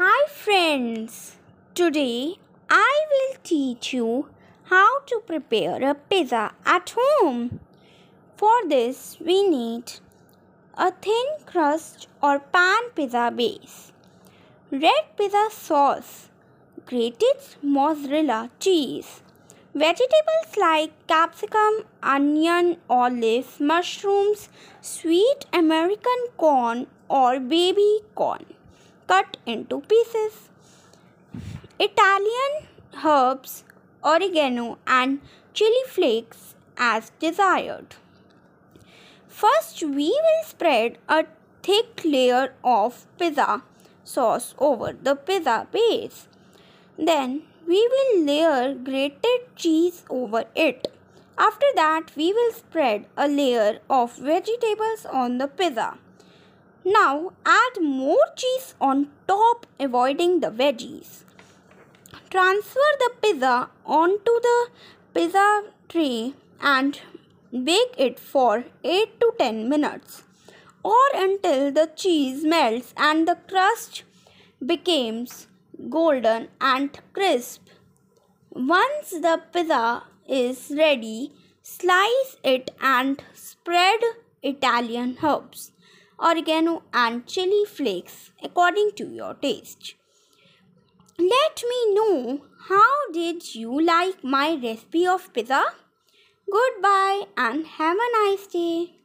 Hi friends, today I will teach you how to prepare a pizza at home. For this we need a thin crust or pan pizza base, red pizza sauce, grated mozzarella cheese, vegetables like capsicum, onion, olive, mushrooms, sweet American corn or baby corn cut into pieces. Italian herbs, oregano, and chili flakes as desired. First, we will spread a thick layer of pizza sauce over the pizza base. Then, we will layer grated cheese over it. After that, we will spread a layer of vegetables on the pizza. Now add more cheese on top avoiding the veggies. Transfer the pizza onto the pizza tray and bake it for 8 to 10 minutes or until the cheese melts and the crust becomes golden and crisp. Once the pizza is ready, slice it and spread Italian herbs oregano, and chili flakes according to your taste. Let me know how did you like my recipe of pizza? Goodbye and have a nice day.